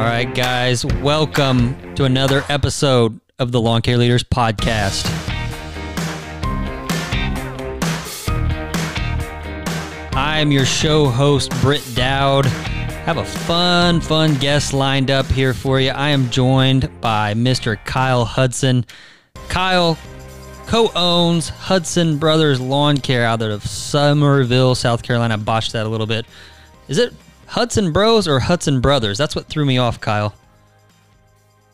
All right, guys, welcome to another episode of the Lawn Care Leaders Podcast. I am your show host, Britt Dowd. Have a fun, fun guest lined up here for you. I am joined by Mr. Kyle Hudson. Kyle co owns Hudson Brothers Lawn Care out of Summerville, South Carolina. I botched that a little bit. Is it Hudson Bros or Hudson Brothers? That's what threw me off, Kyle.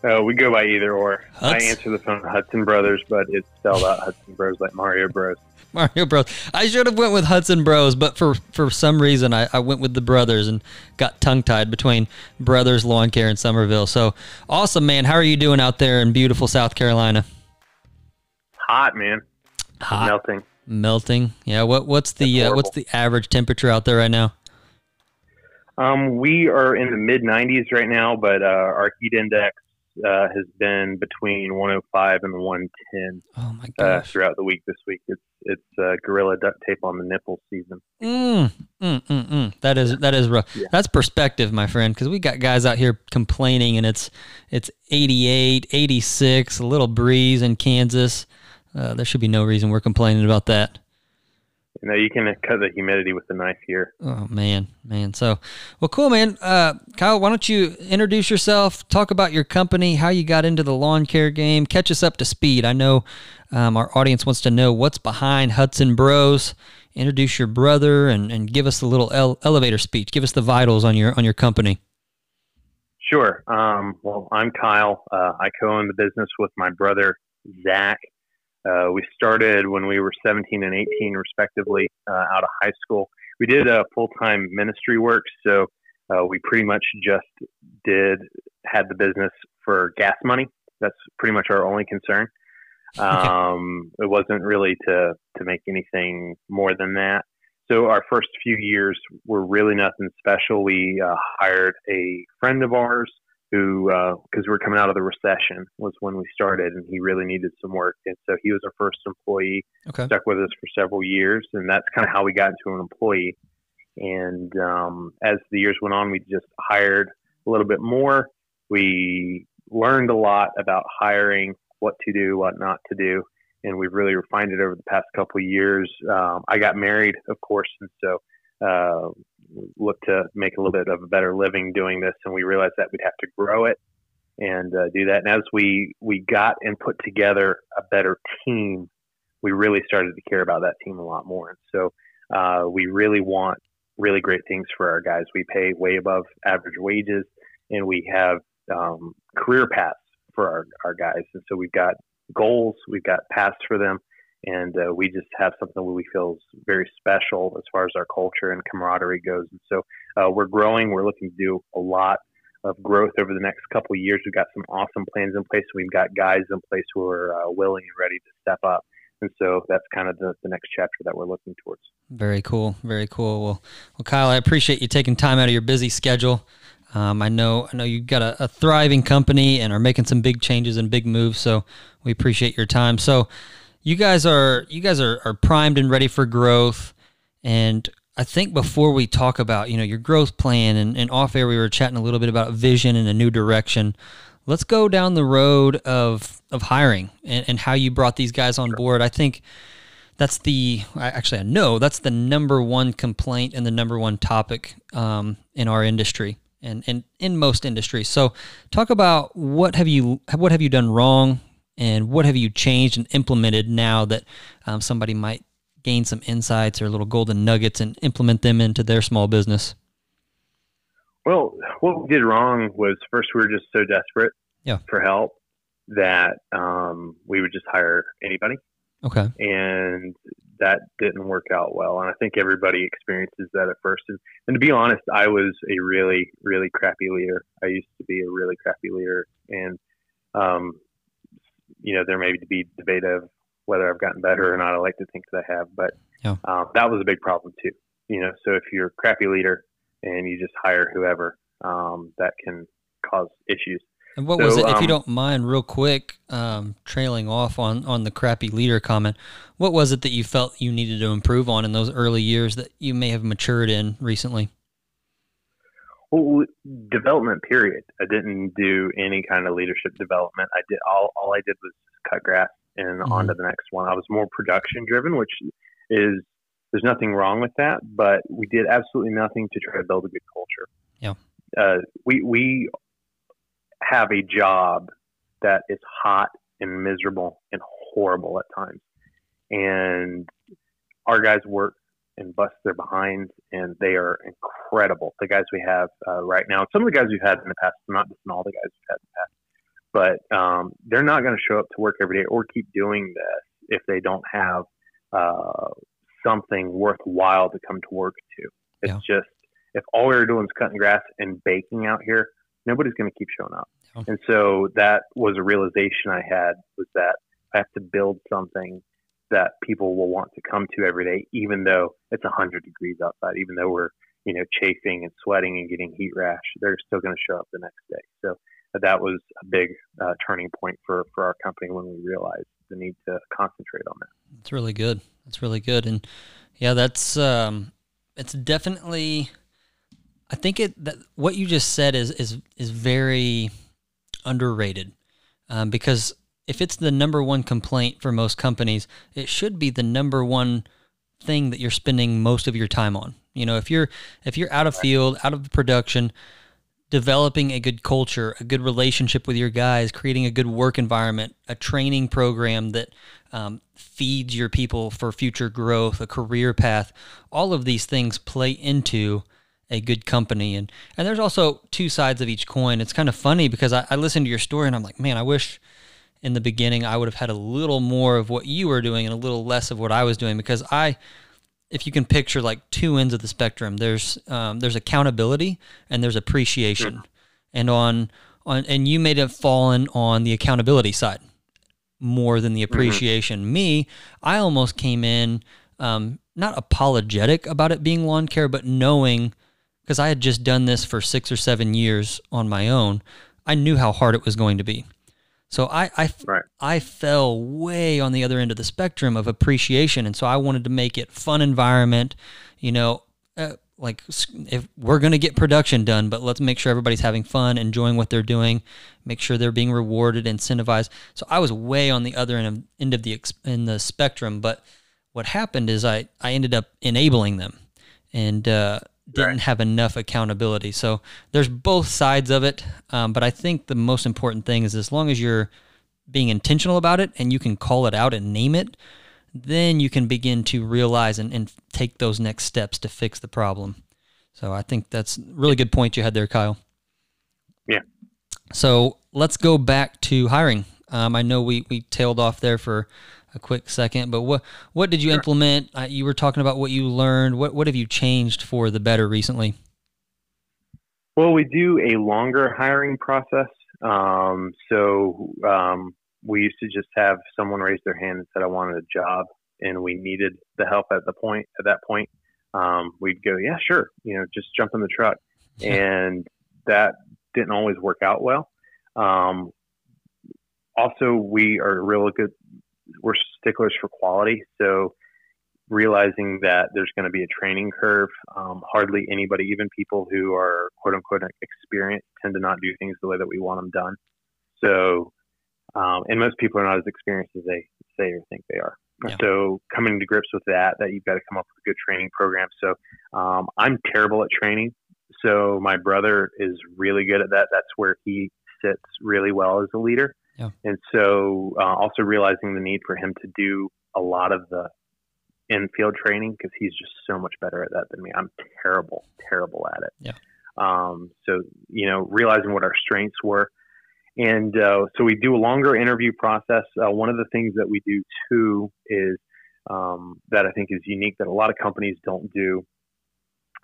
Uh, we go by either or. Huts? I answer the phone Hudson Brothers, but it's spelled out Hudson Bros like Mario Bros. Mario Bros. I should have went with Hudson Bros, but for for some reason I, I went with the brothers and got tongue tied between Brothers Lawn Care and Summerville. So awesome, man. How are you doing out there in beautiful South Carolina? Hot man, Hot, melting. melting. Yeah. What what's the uh, what's the average temperature out there right now? Um, we are in the mid 90s right now, but uh, our heat index uh, has been between 105 and 110 Oh my uh, gosh. throughout the week this week. It's it's uh, gorilla duct tape on the nipple season. Mm, mm, mm, mm. That is that is rough. Yeah. That's perspective, my friend, because we got guys out here complaining, and it's it's 88, 86, a little breeze in Kansas. Uh, there should be no reason we're complaining about that. You know, you can cut the humidity with a knife here. Oh man, man. So, well, cool, man. Uh, Kyle, why don't you introduce yourself? Talk about your company, how you got into the lawn care game. Catch us up to speed. I know um, our audience wants to know what's behind Hudson Bros. Introduce your brother and, and give us a little ele- elevator speech. Give us the vitals on your on your company. Sure. Um, well, I'm Kyle. Uh, I co-own the business with my brother Zach. Uh, we started when we were 17 and 18, respectively, uh, out of high school. We did uh, full-time ministry work, so uh, we pretty much just did had the business for gas money. That's pretty much our only concern. Um, it wasn't really to to make anything more than that. So our first few years were really nothing special. We uh, hired a friend of ours who, because we were coming out of the recession, was when we started, and he really needed some work, and so he was our first employee. Okay. Stuck with us for several years, and that's kind of how we got into an employee. And um, as the years went on, we just hired a little bit more. We learned a lot about hiring, what to do, what not to do, and we've really refined it over the past couple of years. Um, I got married, of course, and so uh, looked to make a little bit of a better living doing this, and we realized that we'd have to grow it and uh, do that. And as we we got and put together a better team, we really started to care about that team a lot more. And so uh, we really want really great things for our guys. We pay way above average wages, and we have um, career paths for our, our guys. And so we've got goals, we've got paths for them, and uh, we just have something we feel is very special as far as our culture and camaraderie goes. And so uh, we're growing. We're looking to do a lot of growth over the next couple of years. We've got some awesome plans in place. We've got guys in place who are uh, willing and ready to step up. And so that's kind of the, the next chapter that we're looking towards. Very cool. Very cool. Well, well, Kyle, I appreciate you taking time out of your busy schedule. Um, I know, I know you've got a, a thriving company and are making some big changes and big moves. So we appreciate your time. So you guys are, you guys are, are primed and ready for growth. And I think before we talk about, you know, your growth plan and, and off air, we were chatting a little bit about vision and a new direction. Let's go down the road of, of hiring and, and how you brought these guys on board. I think, that's the actually I know that's the number one complaint and the number one topic um, in our industry and, and in most industries. So talk about what have you what have you done wrong and what have you changed and implemented now that um, somebody might gain some insights or little golden nuggets and implement them into their small business. Well, what we did wrong was first we were just so desperate Yeah. for help that um, we would just hire anybody, Okay. and that didn't work out well. And I think everybody experiences that at first. And, and to be honest, I was a really, really crappy leader. I used to be a really crappy leader, and um, you know, there may be debate of whether I've gotten better or not. I like to think that I have, but Yeah. um, that was a big problem too. You know, so if you're a crappy leader and you just hire whoever, um, that can cause issues. And what was So, it, if you um, don't mind, real quick, um, trailing off on, on the crappy leader comment, what was it that you felt you needed to improve on in those early years that you may have matured in recently? Well, development period. I didn't do any kind of leadership development. I did all all I did was cut grass and mm-hmm. on to the next one. I was more production driven, which is there's nothing wrong with that, but we did absolutely nothing to try to build a good culture. Yeah. Uh, we we have a job that is hot and miserable and horrible at times, and our guys work and bust their behinds, and they are incredible. The guys we have uh, right now, some of the guys we've had in the past, not just all the guys we've had in the past, but um, they're not going to show up to work every day or keep doing this if they don't have uh, something worthwhile to come to work to. It's yeah. just if all we are doing is cutting grass and baking out here, nobody's going to keep showing up. Yeah. And so that was a realization I had was that I have to build something that people will want to come to every day, even though it's 100 degrees outside, even though we're, you know, chafing and sweating and getting heat rash, they're still going to show up the next day. So that was a big uh, turning point for, for our company when we realized the need to concentrate on that. That's really good. That's really good. And yeah, that's, um, it's definitely, I think it, that what you just said is, is, is very underrated um, because if it's the number one complaint for most companies, it should be the number one thing that you're spending most of your time on. You know, if you're if you're out of field, out of production, developing a good culture, a good relationship with your guys, creating a good work environment, a training program that um, feeds your people for future growth, a career path, all of these things play into a good company. And and there's also two sides of each coin. It's kind of funny because I, I listened to your story and I'm like, man, I wish in the beginning, I would have had a little more of what you were doing and a little less of what I was doing because I, if you can picture like two ends of the spectrum, there's um, there's accountability and there's appreciation, sure. and on on and you may have fallen on the accountability side more than the mm-hmm. appreciation. Mm-hmm. Me, I almost came in um, not apologetic about it being lawn care, but knowing because I had just done this for six or seven years on my own, I knew how hard it was going to be. So I I, right. I fell way on the other end of the spectrum of appreciation, and so I wanted to make it fun environment. You know, uh, like if we're going to get production done, but let's make sure everybody's having fun, enjoying what they're doing, make sure they're being rewarded, incentivized. So I was way on the other end of, end of the in the spectrum. But what happened is I I ended up enabling them, and uh, didn't right. have enough accountability. So there's both sides of it. Um, but I think the most important thing is as long as you're being intentional about it and you can call it out and name it, then you can begin to realize and, and take those next steps to fix the problem. So I think that's a really good point you had there, Kyle. Yeah. So let's go back to hiring. Um, I know we, we tailed off there for a quick second, but what what did you sure. implement? Uh, you were talking about what you learned. What what have you changed for the better recently? Well, we do a longer hiring process. Um, so um, we used to just have someone raise their hand and said, "I wanted a job," and we needed the help at the point. At that point, um, we'd go, "Yeah, sure," you know, just jump in the truck, and that didn't always work out well. Um, also, we are real good we're sticklers for quality. So realizing that there's going to be a training curve, um, hardly anybody, even people who are quote unquote experienced, tend to not do things the way that we want them done. So, um, and most people are not as experienced as they say or think they are. Yeah. So coming to grips with that, that you've got to come up with a good training program. So um, I'm terrible at training. So my brother is really good at that. That's where he sits really well as a leader. Yeah. And so uh, also realizing the need for him to do a lot of the infield training because he's just so much better at that than me. I'm terrible, terrible at it. Yeah. Um, so, you know, realizing what our strengths were. And uh, so we do a longer interview process. Uh, one of the things that we do too is um, that I think is unique that a lot of companies don't do.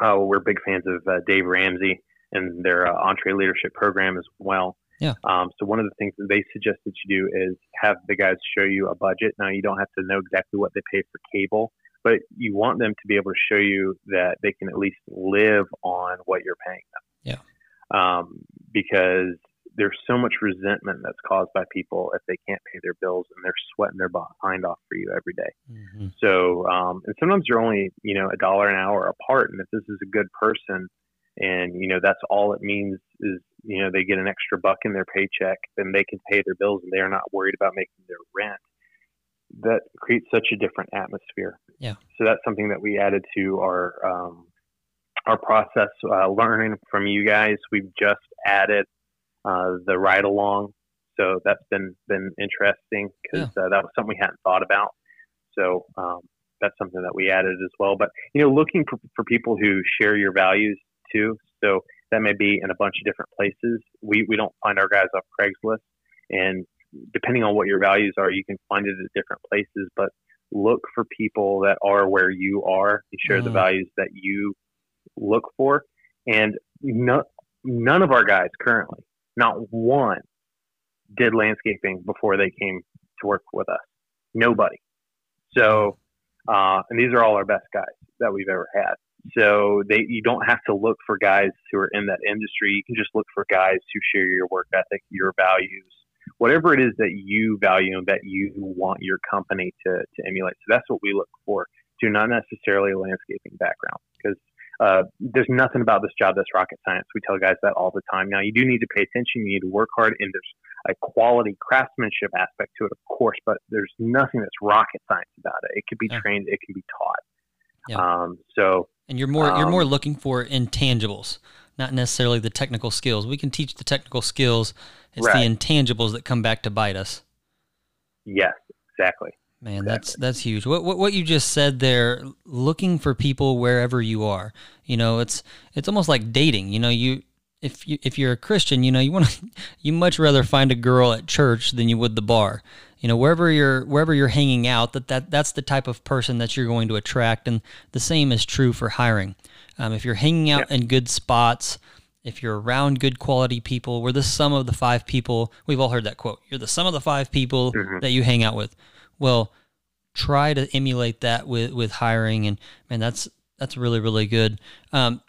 Uh, we're big fans of uh, Dave Ramsey and their uh, EntreLeadership program as well. Yeah. Um, so one of the things that they suggest that you do is have the guys show you a budget. Now you don't have to know exactly what they pay for cable, but you want them to be able to show you that they can at least live on what you're paying them. Yeah. Um, because there's so much resentment that's caused by people if they can't pay their bills and they're sweating their behind off for you every day. Mm-hmm. So, um, and sometimes you're only, you know, a dollar an hour apart. And if this is a good person, and you know that's all it means is you know they get an extra buck in their paycheck, then they can pay their bills, and they are not worried about making their rent. That creates such a different atmosphere. Yeah. So that's something that we added to our um, our process. Uh, learning from you guys, we've just added uh, the ride along. So that's been been interesting because yeah. uh, that was something we hadn't thought about. So um, that's something that we added as well. But you know, looking for, for people who share your values too. So that may be in a bunch of different places. We we don't find our guys off Craigslist, and depending on what your values are, you can find it at different places. But look for people that are where you are and share mm. the values that you look for. And no, none of our guys currently, not one, did landscaping before they came to work with us. Nobody. So, uh, and these are all our best guys that we've ever had. So they, you don't have to look for guys who are in that industry. You can just look for guys who share your work ethic, your values, whatever it is that you value and that you want your company to, to emulate. So that's what we look for. Do not necessarily a landscaping background because uh, there's nothing about this job that's rocket science. We tell guys that all the time. Now, you do need to pay attention. You need to work hard, and there's a quality craftsmanship aspect to it, of course, but there's nothing that's rocket science about it. It can be yeah. trained, it can be taught. Yeah. Um, so, and you're more um, you're more looking for intangibles, not necessarily the technical skills. We can teach the technical skills. It's right. the intangibles that come back to bite us. Yes, exactly. Man, exactly. that's that's huge. What, what what you just said there, looking for people wherever you are. You know, it's it's almost like dating. You know, you if you if you're a Christian, you know, you want to you much rather find a girl at church than you would the bar. You know, wherever you're wherever you're hanging out, that, that that's the type of person that you're going to attract, and the same is true for hiring. Um, if you're hanging out yeah. in good spots, if you're around good quality people, we're the sum of the five people. We've all heard that quote. You're the sum of the five people mm-hmm. that you hang out with. Well, try to emulate that with with hiring, and man, that's that's really really good. Um,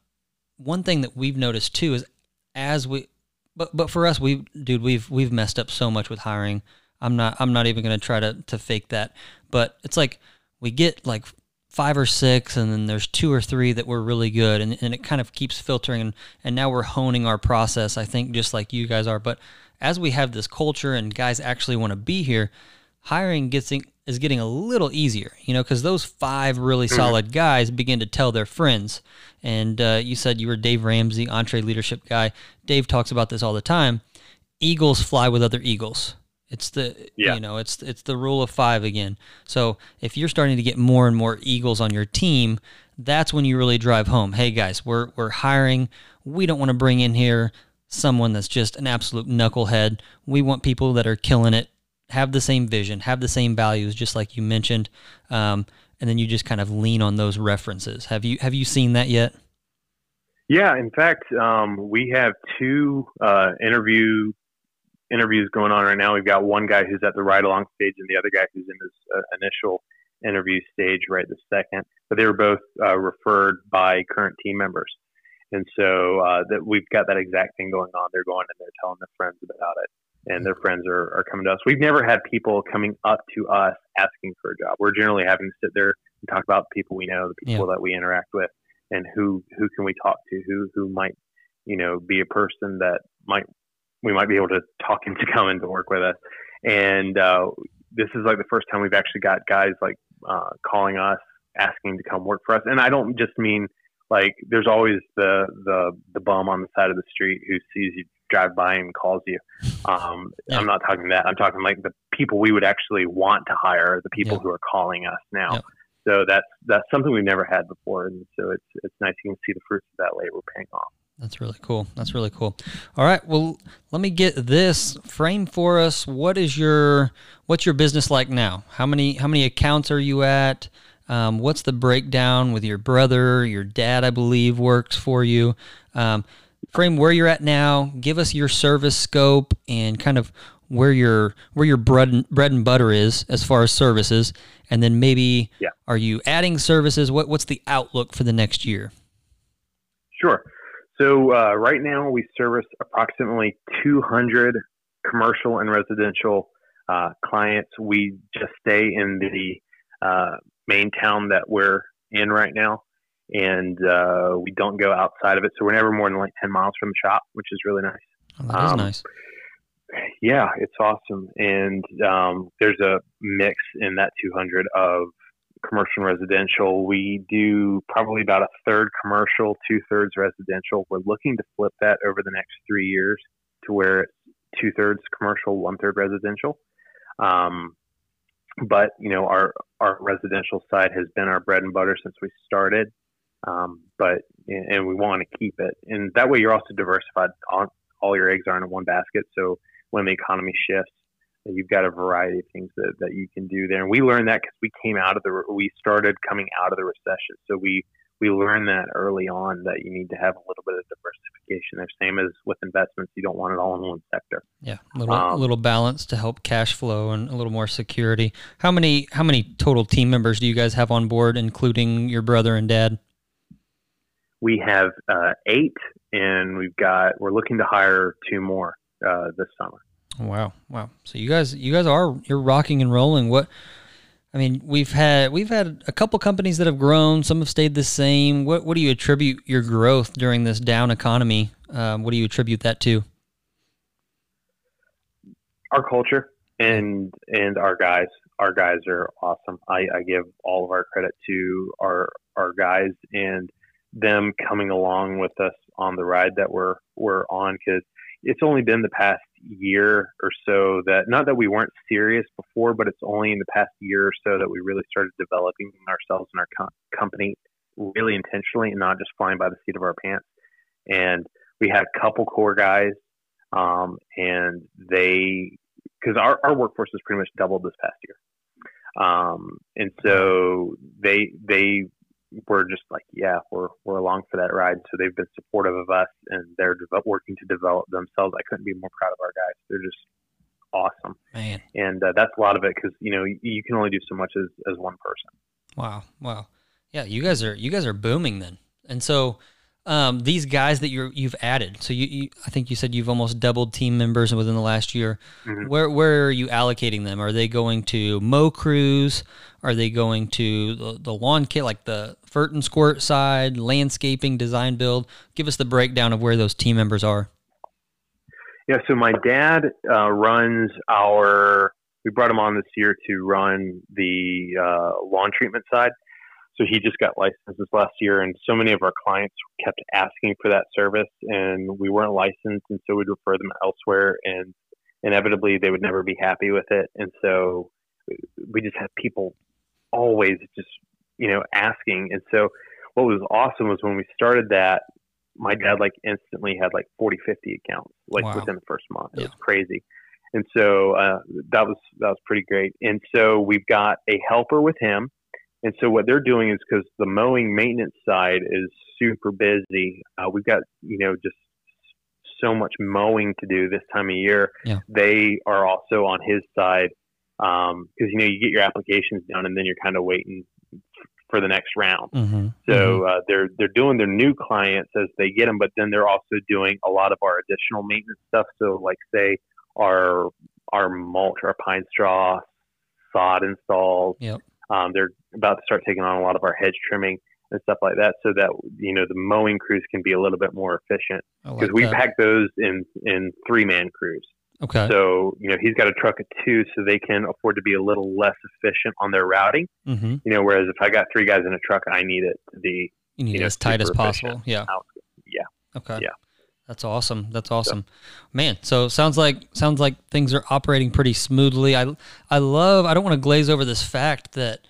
one thing that we've noticed too is as we, but but for us, we dude, we've we've messed up so much with hiring. I'm not I'm not even gonna try to to fake that, but it's like we get like five or six and then there's two or three that were really good and, and it kind of keeps filtering and, and now we're honing our process i think just like you guys are but as we have this culture and guys actually want to be here hiring gets in, is getting a little easier, you know, because those five really mm-hmm. solid guys begin to tell their friends. And uh, you said you were Dave Ramsey, EntreLeadership guy. Dave talks about this all the time. Eagles fly with other eagles. It's the yeah. you know it's it's the rule of five again. So if you're starting to get more and more eagles on your team, that's when you really drive home. Hey guys, we're we're hiring. We don't want to bring in here someone that's just an absolute knucklehead. We want people that are killing it have the same vision, have the same values, just like you mentioned, um, and then you just kind of lean on those references. Have you have you seen that yet? Yeah, in fact, um, we have two uh, interview interviews going on right now. We've got one guy who's at the ride along stage, and the other guy who's in his uh, initial interview stage right this second. But they were both uh, referred by current team members, and so uh, that we've got that exact thing going on. They're going and they're telling their friends about it and their friends are, are coming to us. We've never had people coming up to us asking for a job. We're generally having to sit there and talk about the people we know, the people yeah. that we interact with, and who who can we talk to, who who might you know be a person that might we might be able to talk into coming to work with us. And uh, this is like the first time we've actually got guys like uh, calling us asking to come work for us. And I don't just mean like there's always the the the bum on the side of the street who sees you drive by and calls you. Um, yeah. I'm not talking that. I'm talking like the people we would actually want to hire, the people yeah. who are calling us now. Yeah. So that's that's something we've never had before, and so it's it's nice you can see the fruits of that labor paying off. That's really cool. That's really cool. All right, well, let me get this frame for us. What is your what's your business like now? How many how many accounts are you at? Um, what's the breakdown with your brother? Your dad, I believe, works for you. Um, frame where you're at now. Give us your service scope and kind of where your where your bread and, bread and butter is as far as services, and then maybe yeah. are you adding services? What what's the outlook for the next year? Sure. So uh, right now we service approximately 200 commercial and residential uh, clients. We just stay in the uh, main town that we're in right now, and uh, we don't go outside of it. So we're never more than like 10 miles from the shop, which is really nice. Oh, that is um, nice. Yeah, it's awesome. And um, there's a mix in that 200 of commercial and residential. We do probably about a third commercial, two thirds residential. We're looking to flip that over the next three years to where it's two thirds commercial, one third residential. Um, but you know, our our residential side has been our bread and butter since we started. Um, but and we want to keep it, and that way you're also diversified. On, all your eggs aren't in one basket. So when the economy shifts, you've got a variety of things that, that you can do there. And we learned that because we came out of the we started coming out of the recession, so we we learned that early on that you need to have a little bit of diversification. The same as with investments, you don't want it all in one sector. Yeah, a little, um, little balance to help cash flow and a little more security. How many how many total team members do you guys have on board, including your brother and dad? We have uh, eight, and we've got we're looking to hire two more uh, this summer. Wow, wow! So you guys, you guys are you're rocking and rolling. What I mean, we've had we've had a couple companies that have grown. Some have stayed the same. What what do you attribute your growth during this down economy? Um, what do you attribute that to? Our culture and and our guys. Our guys are awesome. I, I give all of our credit to our our guys and them coming along with us on the ride that we're we're on because it's only been the past year or so that not that we weren't serious before, but it's only in the past year or so that we really started developing ourselves and our co- company really intentionally and not just flying by the seat of our pants. And we had a couple core guys, um, and they because our, our workforce has pretty much doubled this past year. Um, and so they they we're just like, yeah, we're we're along for that ride. So they've been supportive of us, and they're working to develop themselves. I couldn't be more proud of our guys. They're just awesome, man. And uh, that's a lot of it because you know you can only do so much as as one person. Wow, wow, yeah. You guys are you guys are booming then, and so um, these guys that you you've added. So you, you, I think you said you've almost doubled team members within the last year. Mm-hmm. Where where are you allocating them? Are they going to mow crews? Are they going to the, the lawn kit, like the Fert and Squirt side, landscaping, design build? Give us the breakdown of where those team members are. Yeah, so my dad uh, runs our. We brought him on this year to run the uh, lawn treatment side. So he just got licensed this last year, and so many of our clients kept asking for that service, and we weren't licensed, and so we'd refer them elsewhere, and inevitably they would never be happy with it, and so we just had people always just you know asking, and so what was awesome was when we started that, my dad like instantly had like 40, 50 accounts like wow. within the first month. It yeah. was crazy. And so uh, that was that was pretty great. And so we've got a helper with him and so what they're doing is because the mowing maintenance side is super busy. Uh, we've got you know just so much mowing to do this time of year. Yeah. They are also on his side because um, you know you get your applications done and then you're kind of waiting for the next round. Mm-hmm. So mm-hmm. Uh, they're they're doing their new clients as they get them, but then they're also doing a lot of our additional maintenance stuff. So like say our our mulch, our pine straw, sod installs. Yep. Um, they're about to start taking on a lot of our hedge trimming and stuff like that, so that you know the mowing crews can be a little bit more efficient because like we pack those in in three man crews. Okay. So you know he's got a truck of two, so they can afford to be a little less efficient on their routing. Mm-hmm. You know, whereas if I got three guys in a truck, I need it to be you need you know, as tight as possible. Yeah. Yeah. Okay. Yeah. That's awesome. That's awesome, man. So sounds like sounds like things are operating pretty smoothly. I I love. I don't want to glaze over this fact that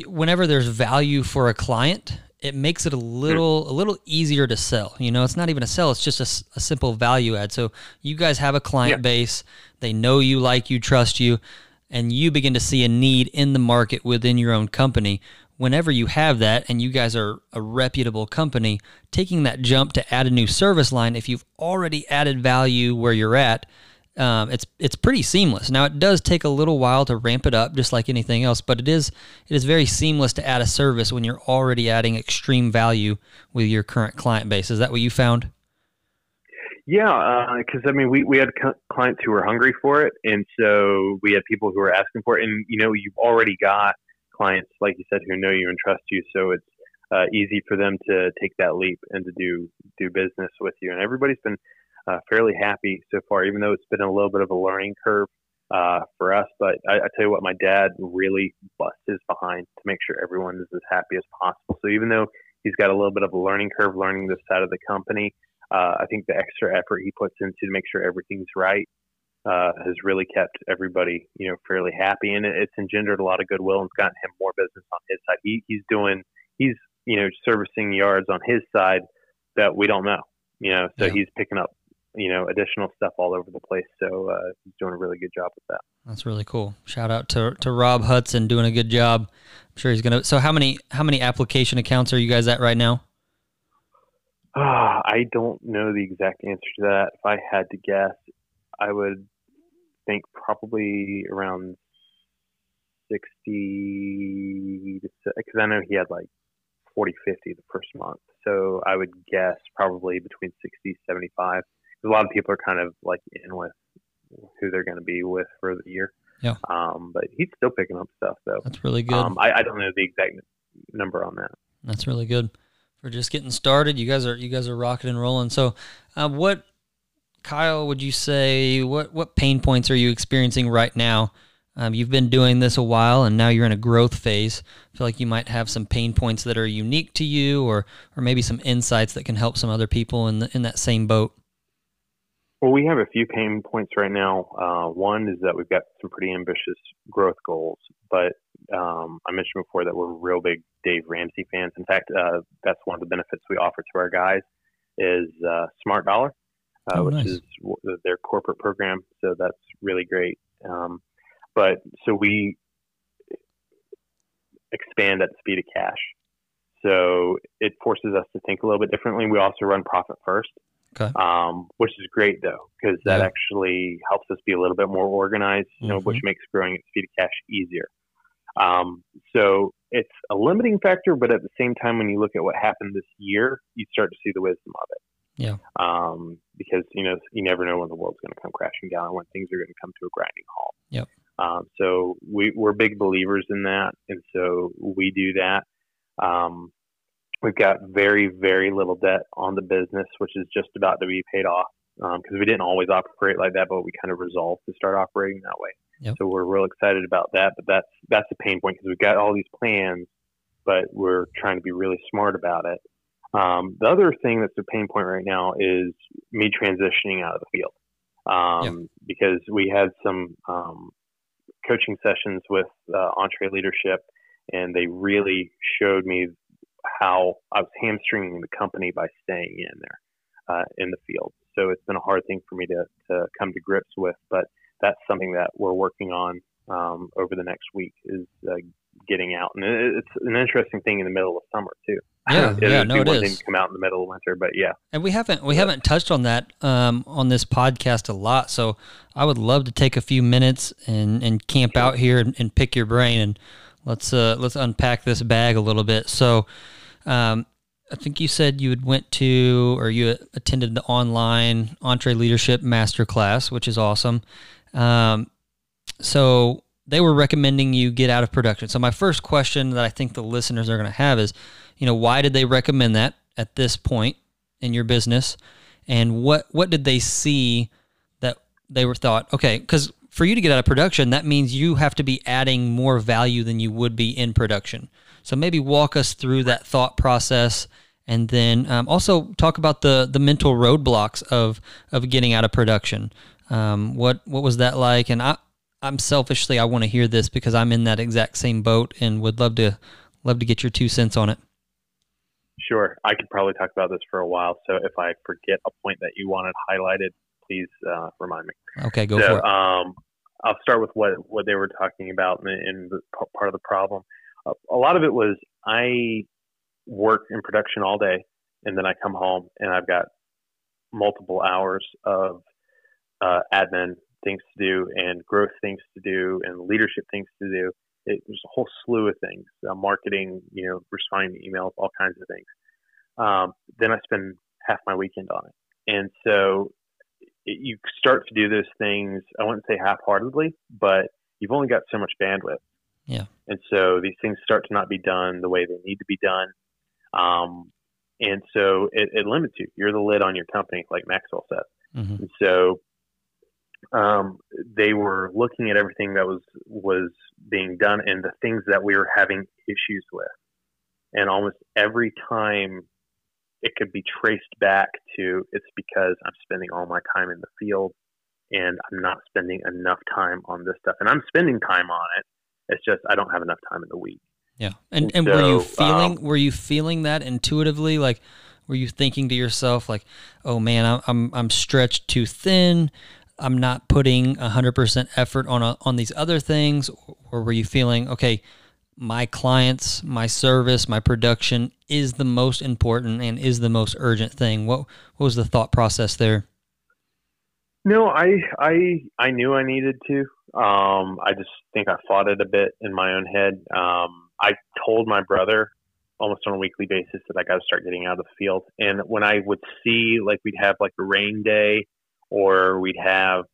whenever there's value for a client, it makes it a little a little easier to sell. You know, it's not even a sell; it's just a, a simple value add. So you guys have a client yeah. base; they know you, like you, trust you, and you begin to see a need in the market within your own company. Whenever you have that, and you guys are a reputable company, taking that jump to add a new service line, if you've already added value where you're at, um, it's it's pretty seamless. Now it does take a little while to ramp it up, just like anything else, but it is it is very seamless to add a service when you're already adding extreme value with your current client base. Is that what you found? Yeah, because uh, I mean, we, we had clients who were hungry for it, and so we had people who were asking for it. And you know, you've already got clients, like you said, who know you and trust you. So it's uh, easy for them to take that leap and to do do business with you. And everybody's been uh, fairly happy so far, even though it's been a little bit of a learning curve uh, for us. But I, I tell you what, my dad really busts his behind to make sure everyone is as happy as possible. So even though he's got a little bit of a learning curve learning this side of the company, uh, I think the extra effort he puts into to make sure everything's right uh, has really kept everybody, you know, fairly happy, and it's engendered a lot of goodwill and gotten him more business on his side. He, he's doing, he's you know, servicing yards on his side that we don't know, you know, so yeah. he's picking up, you know, additional stuff all over the place. So uh, he's doing a really good job with that. That's really cool. Shout out to to Rob Hudson doing a good job. I'm sure he's gonna. So how many how many application accounts are you guys at right now? Uh, I don't know the exact answer to that. If I had to guess, I would think probably around 60 because I know he had like 40, 50 the first month. So I would guess probably between 60, 75. A lot of people are kind of like in with who they're going to be with for the year. Yeah. Um, but he's still picking up stuff though. That's really good. Um, I, I don't know the exact number on that. That's really good for just getting started. You guys are you guys are rocking and rolling. So, uh, what Kyle would you say? What what pain points are you experiencing right now um, you've been doing this a while, and now you're in a growth phase. I feel like you might have some pain points that are unique to you, or or maybe some insights that can help some other people in the, in that same boat. Well, we have a few pain points right now. Uh, one is that we've got some pretty ambitious growth goals, but um, I mentioned before that we're real big Dave Ramsey fans. In fact, uh, that's one of the benefits we offer to our guys is uh, Smart Dollar, uh, oh, which nice. is their corporate program. So that's really great. Um, but so we expand at the speed of cash. So it forces us to think a little bit differently. We also run profit first, okay. um, which is great though, because that yeah. actually helps us be a little bit more organized, you know, mm-hmm. which makes growing at speed of cash easier. Um, so it's a limiting factor, but at the same time, when you look at what happened this year, you start to see the wisdom of it. Yeah. Um, because you know you never know when the world's going to come crashing down and when things are going to come to a grinding halt. Yep. Um, so we, we're big believers in that, and so we do that. Um, we've got very, very little debt on the business, which is just about to be paid off because um, we didn't always operate like that, but we kind of resolved to start operating that way. Yep. So we're real excited about that. But that's that's a pain point because we've got all these plans, but we're trying to be really smart about it. Um, the other thing that's a pain point right now is me transitioning out of the field um, yep. because we had some um, coaching sessions with uh, EntreLeadership, and they really showed me how I was hamstringing the company by staying in there uh, in the field. So it's been a hard thing for me to, to come to grips with, but that's something that we're working on um, over the next week is uh, getting out. And it's an interesting thing in the middle of summer too. Yeah, yeah, no, it is. Come out in the middle of winter, but yeah. And we haven't we haven't touched on that um, on this podcast a lot. So I would love to take a few minutes and, and camp out here and, and pick your brain and let's uh, let's unpack this bag a little bit. So. Um, I think you said you had went to or you attended the online EntreLeadership Masterclass, which is awesome. Um, so they were recommending you get out of production. So my first question that I think the listeners are going to have is, you know, why did they recommend that at this point in your business, and what what did they see that they were thought okay? Because for you to get out of production, that means you have to be adding more value than you would be in production. So maybe walk us through that thought process, and then um, also talk about the the mental roadblocks of of getting out of production. Um, what what was that like? And I I'm selfishly I want to hear this because I'm in that exact same boat and would love to love to get your two cents on it. Sure, I could probably talk about this for a while. So if I forget a point that you wanted highlighted, please uh, remind me. Okay, go so, for it. Um, I'll start with what what they were talking about in, the part of the problem. Uh, a lot of it was I work in production all day, and then I come home and I've got multiple hours of uh, admin things to do and growth things to do and leadership things to do. It, there's a whole slew of things, uh, marketing, you know, responding to emails, all kinds of things. Um, then I spend half my weekend on it. And so it, you start to do those things, I wouldn't say half heartedly, but you've only got so much bandwidth. Yeah. And so these things start to not be done the way they need to be done. Um, and so it, it, limits you. You're the lid on your company, like Maxwell said. Mm-hmm. And so um, they were looking at everything that was was being done and the things that we were having issues with. And almost every time it could be traced back to it's because I'm spending all my time in the field and I'm not spending enough time on this stuff. And I'm spending time on it. It's just I don't have enough time in the week. Yeah. And and, so, were you feeling um, were you feeling that intuitively like were you thinking to yourself like, "Oh man, I'm I'm, I'm stretched too thin. I'm not putting 100% effort on a, on these other things?" Or were you feeling, "Okay, my clients, my service, my production is the most important and is the most urgent thing. What, what was the thought process there? No, I I I knew I needed to. Um, I just think I fought it a bit in my own head. Um, I told my brother almost on a weekly basis that I got to start getting out of the field. And when I would see like we'd have like a rain day, or we'd have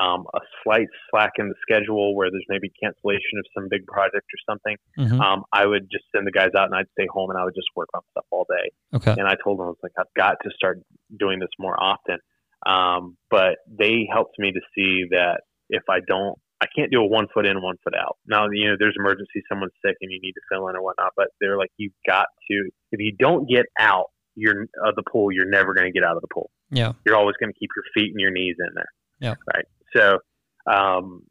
um, a slight slack in the schedule where there's maybe cancellation of some big project or something, mm-hmm. um, I would just send the guys out and I'd stay home and I would just work on stuff all day. Okay. And I told them I was like, I've got to start doing this more often. Um, but they helped me to see that if I don't, I can't do a one foot in, one foot out. Now, you know, there's emergency, someone's sick and you need to fill in or whatnot, but they're like, you've got to, if you don't get out, you're of the pool, you're never going to get out of the pool. Yeah. You're always going to keep your feet and your knees in there. Yeah. Right. So, um,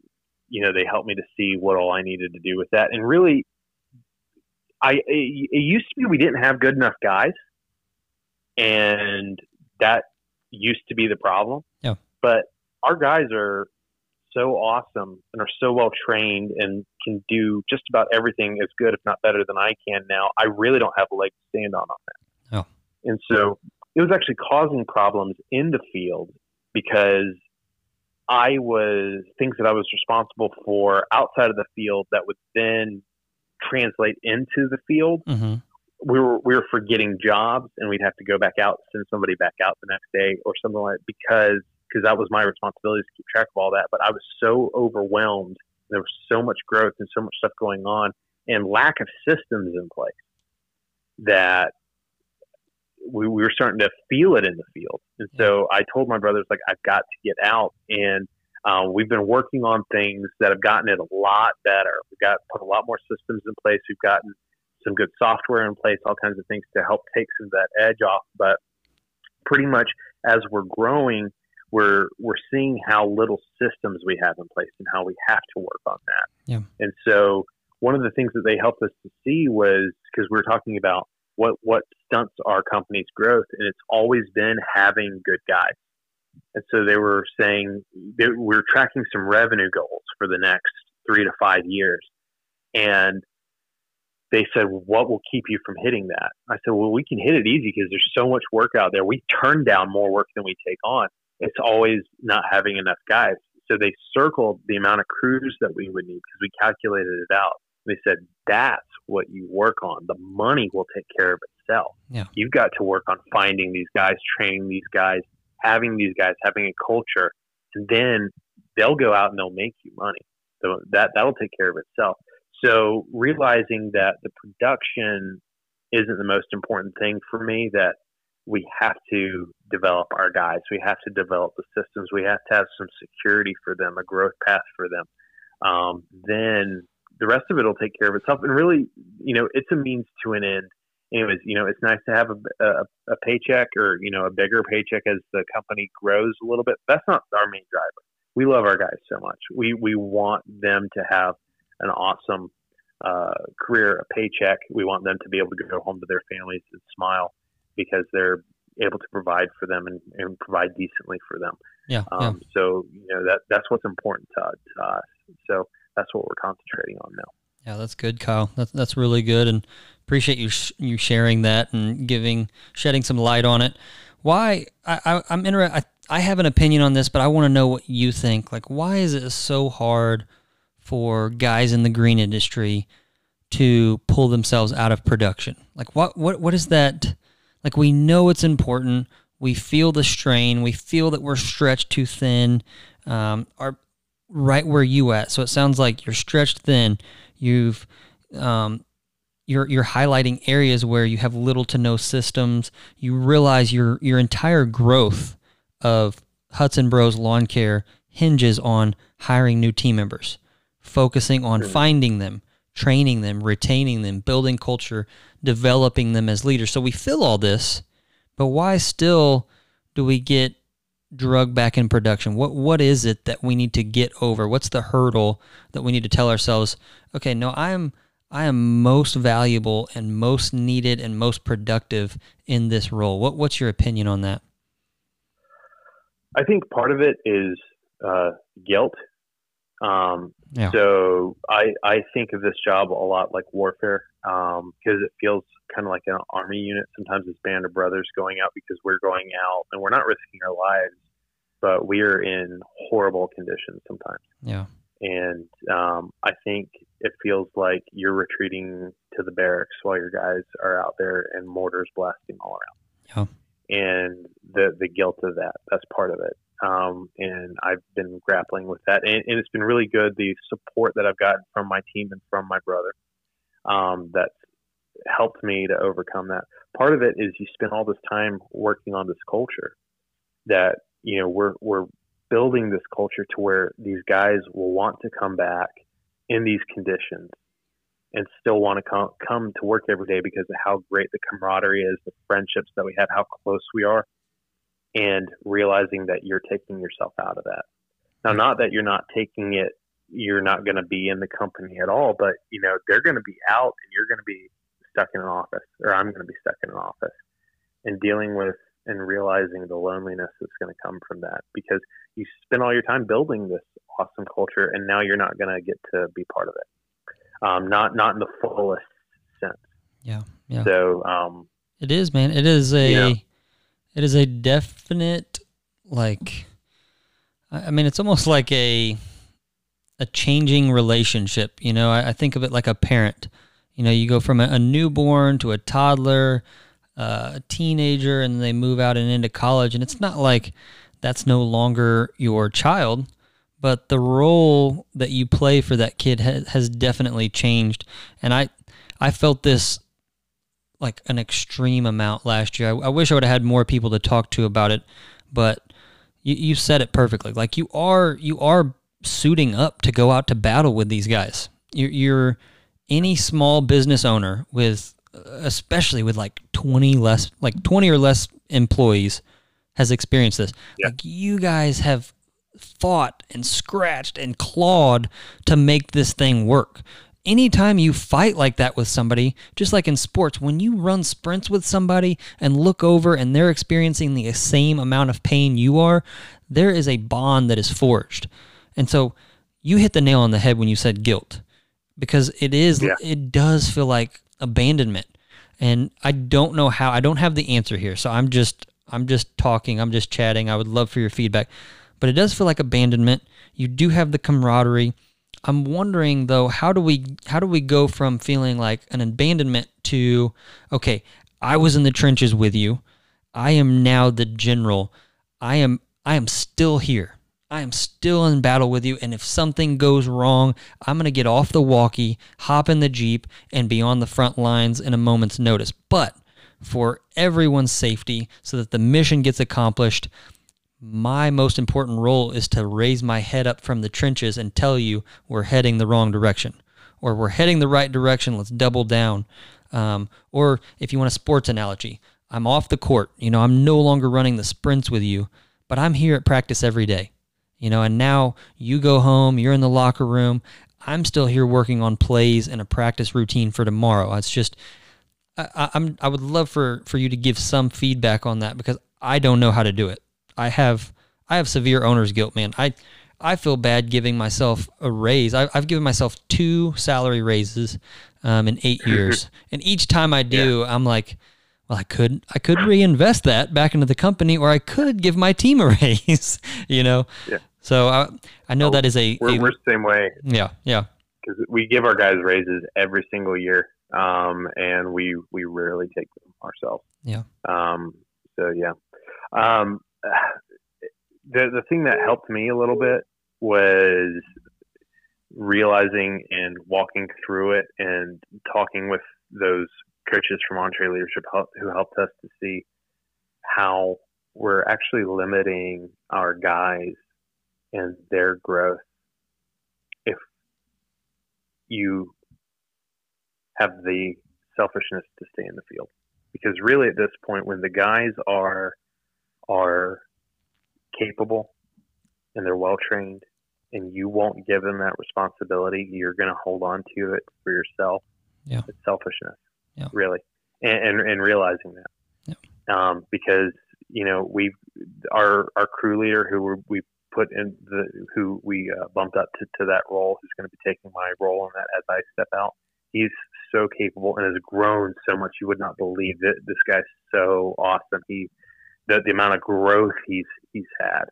you know, they helped me to see what all I needed to do with that. And really, I it, it used to be we didn't have good enough guys, and that used to be the problem. Yeah. But our guys are so awesome and are so well trained and can do just about everything as good, if not better, than I can now. I really don't have a leg to stand on on that. Oh. And so it was actually causing problems in the field because I was things that I was responsible for outside of the field that would then translate into the field. Mm-hmm. We were we were forgetting jobs, and we'd have to go back out, send somebody back out the next day or something like that because because that was my responsibility to keep track of all that. But I was so overwhelmed. There was so much growth and so much stuff going on, and lack of systems in place that we, we were starting to feel it in the field. And so I told my brothers, like, I've got to get out. And uh, we've been working on things that have gotten it a lot better. We've got put a lot more systems in place. We've gotten some good software in place, all kinds of things to help take some of that edge off. But pretty much as we're growing, we're we're seeing how little systems we have in place and how we have to work on that. Yeah. And so one of the things that they helped us to see was because we were talking about what what stunts our company's growth, and it's always been having good guys. And so they were saying we're tracking some revenue goals for the next three to five years, and they said, "What will keep you from hitting that?" I said, "Well, we can hit it easy because there's so much work out there. We turn down more work than we take on. It's always not having enough guys." So they circled the amount of crews that we would need because we calculated it out. They said, that's what you work on. The money will take care of itself. Yeah. You've got to work on finding these guys, training these guys, having these guys, having a culture, and then they'll go out and they'll make you money. So that that'll take care of itself. So realizing that the production isn't the most important thing for me, that we have to develop our guys. We have to develop the systems. We have to have some security for them, a growth path for them. Um, then the rest of it will take care of itself. And really, you know, it's a means to an end. Anyways, you know, it's nice to have a, a, a paycheck or, you know, a bigger paycheck as the company grows a little bit. That's not our main driver. We love our guys so much. We, we want them to have an awesome uh, career, a paycheck. We want them to be able to go home to their families and smile because they're able to provide for them and, and provide decently for them. Yeah, um, yeah. So you know that that's what's important to, to us. So that's what we're concentrating on now. Yeah, that's good, Kyle. That's that's really good, and appreciate you sh- you sharing that and giving shedding some light on it. Why I, I I'm interested. I, I have an opinion on this, but I want to know what you think. Like, why is it so hard for guys in the green industry to pull themselves out of production? Like, what what what is that? Like, we know it's important. We feel the strain. We feel that we're stretched too thin. Um, our right where you at. So it sounds like you're stretched thin. You've um, you're you're highlighting areas where you have little to no systems. You realize your your entire growth of Hudson Bros Lawn Care hinges on hiring new team members, focusing on finding them, training them, retaining them, building culture, developing them as leaders. So we fill all this, but why still do we get drug back in production? What what is it that we need to get over? What's the hurdle that we need to tell ourselves, okay, no, I am I am most valuable and most needed and most productive in this role. What what's your opinion on that? I think part of it is uh, guilt. Um, Yeah. So I I think of this job a lot like warfare because it feels kind of like an army unit. Sometimes it's band of brothers going out because we're going out and we're not risking our lives, but we are in horrible conditions sometimes. Yeah. And um, I think it feels like you're retreating to the barracks while your guys are out there and mortars blasting all around. yeah And the the guilt of that, that's part of it. Um, and I've been grappling with that, and, and it's been really good. The support that I've gotten from my team and from my brother, um, helped me to overcome that. Part of it is you spend all this time working on this culture that you know we're we're building this culture to where these guys will want to come back in these conditions and still want to come come to work every day because of how great the camaraderie is, the friendships that we have, how close we are, and realizing that you're taking yourself out of that. Now, not that you're not taking it, you're not going to be in the company at all, but you know they're going to be out and you're going to be stuck in an office, or I'm going to be stuck in an office, and dealing with and realizing the loneliness that's going to come from that because you spend all your time building this awesome culture and now you're not going to get to be part of it um, not not in the fullest sense Yeah. Yeah. so um, It is, man. It is a it is a definite like I mean it's almost like a a changing relationship. You know, I, I think of it like a parent. You know, you go from a, a newborn to a toddler, uh, a teenager, and they move out and into college, and it's not like that's no longer your child, but the role that you play for that kid has, has definitely changed. And I, I felt this like an extreme amount last year. I, I wish I would have had more people to talk to about it, but you, you said it perfectly. Like you are you are suiting up to go out to battle with these guys. You're, you're any small business owner with especially with like 20 less like 20 or less employees has experienced this. Yeah. Like you guys have fought and scratched and clawed to make this thing work. Anytime you fight like that with somebody, just like in sports, when you run sprints with somebody and look over and they're experiencing the same amount of pain you are, there is a bond that is forged. And so you hit the nail on the head when you said guilt because it is Yeah. it does feel like abandonment. And I don't know how I don't have the answer here. So I'm just I'm just talking, I'm just chatting. I would love for your feedback. But it does feel like abandonment. You do have the camaraderie. I'm wondering though, how do we how do we go from feeling like an abandonment to okay, I was in the trenches with you. I am now the general. I am I am still here. I am still in battle with you and if something goes wrong, I'm going to get off the walkie, hop in the Jeep and be on the front lines in a moment's notice. But for everyone's safety so that the mission gets accomplished, my most important role is to raise my head up from the trenches and tell you we're heading the wrong direction or we're heading the right direction. Let's double down. Um, or if you want a sports analogy, I'm off the court. You know, I'm no longer running the sprints with you, but I'm here at practice every day. You know, and now you go home, you're in the locker room. I'm still here working on plays and a practice routine for tomorrow. It's just, I, I'm, I would love for, for you to give some feedback on that because I don't know how to do it. I have, I have severe owner's guilt, man. I, I feel bad giving myself a raise. I, I've given myself two salary raises um, in eight years, and each time I do, I'm like, well, I could I could reinvest that back into the company, or I could give my team a raise. you know. Yeah. So I I know Oh, that is a, we're, a- we're the same way. Yeah yeah. Because we give our guys raises every single year um, and we we rarely take them ourselves. Yeah. um, so yeah. Um, the the thing that helped me a little bit was realizing and walking through it and talking with those coaches from EntreLeadership who helped us to see how we're actually limiting our guys and their growth if you have the selfishness to stay in the field. Because really, at this point, when the guys are are capable and they're well trained, and you won't give them that responsibility, you're going to hold on to it for yourself. Yeah, it's selfishness. Yeah, really, and and, and realizing that. Yeah. Um, because you know we our our crew leader who we put in the who we uh, bumped up to, to that role, who's going to be taking my role in that as I step out. He's so capable and has grown so much you would not believe that this guy's so awesome. He the the amount of growth he's he's had.